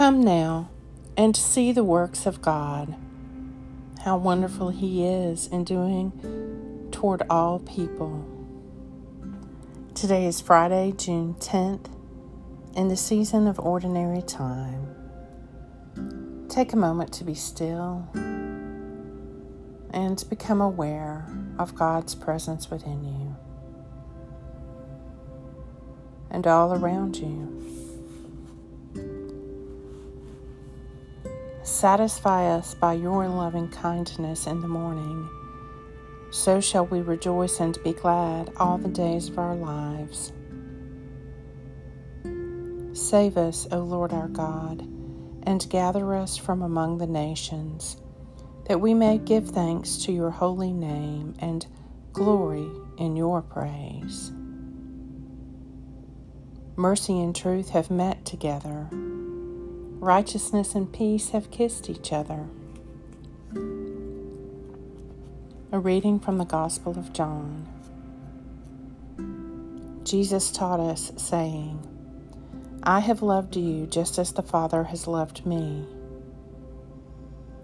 Come now and see the works of God, how wonderful He is in doing toward all people. Today is Friday, June 10th, in the season of ordinary time. Take a moment to be still and become aware of God's presence within you and all around you. Satisfy us by your loving kindness in the morning. So shall we rejoice and be glad all the days of our lives. Save us, O Lord our God, and gather us from among the nations, that we may give thanks to your holy name and glory in your praise. Mercy and truth have met together righteousness and peace have kissed each other. A reading from the Gospel of John. Jesus taught us, saying, I have loved you just as the Father has loved me.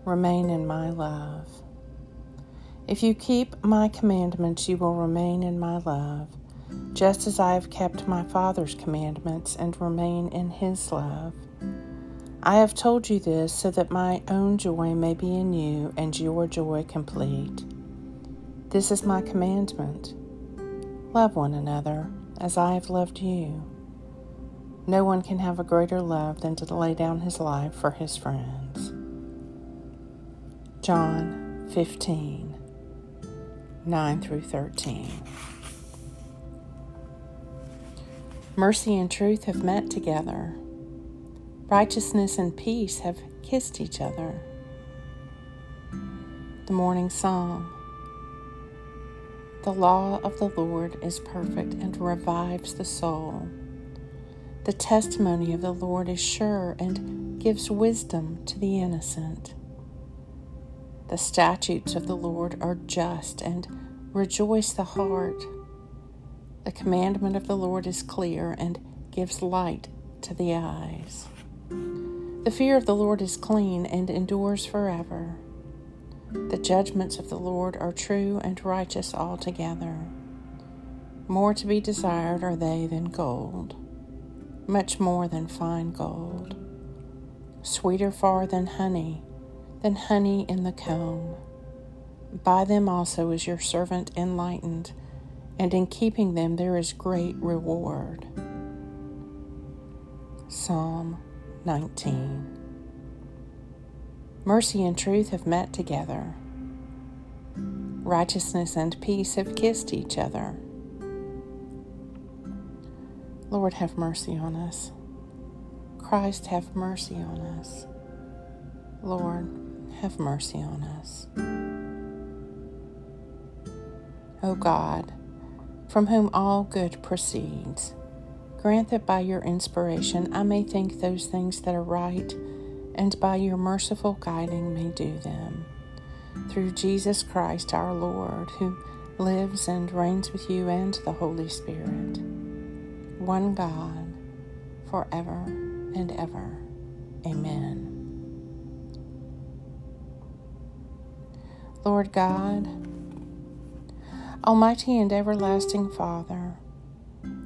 Remain in my love. If you keep my commandments, you will remain in my love, just as I have kept my Father's commandments and remain in his love. I have told you this so that my own joy may be in you and your joy complete. This is my commandment love one another as I have loved you. No one can have a greater love than to lay down his life for his friends. John 15 9 through 13. Mercy and truth have met together. Righteousness and peace have kissed each other. The morning psalm. The law of the Lord is perfect and revives the soul. The testimony of the Lord is sure and gives wisdom to the innocent. The statutes of the Lord are just and rejoice the heart. The commandment of the Lord is clear and gives light to the eyes. The fear of the Lord is clean and endures forever. The judgments of the Lord are true and righteous altogether. More to be desired are they than gold, much more than fine gold. Sweeter far than honey, than honey in the comb. By them also is your servant enlightened, and in keeping them there is great reward. Psalm 19. Mercy and truth have met together. Righteousness and peace have kissed each other. Lord, have mercy on us. Christ, have mercy on us. Lord, have mercy on us. O God, from whom all good proceeds, Grant that by your inspiration I may think those things that are right, and by your merciful guiding may do them. Through Jesus Christ our Lord, who lives and reigns with you and the Holy Spirit, one God, forever and ever. Amen. Lord God, Almighty and everlasting Father,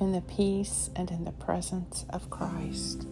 in the peace and in the presence of Christ.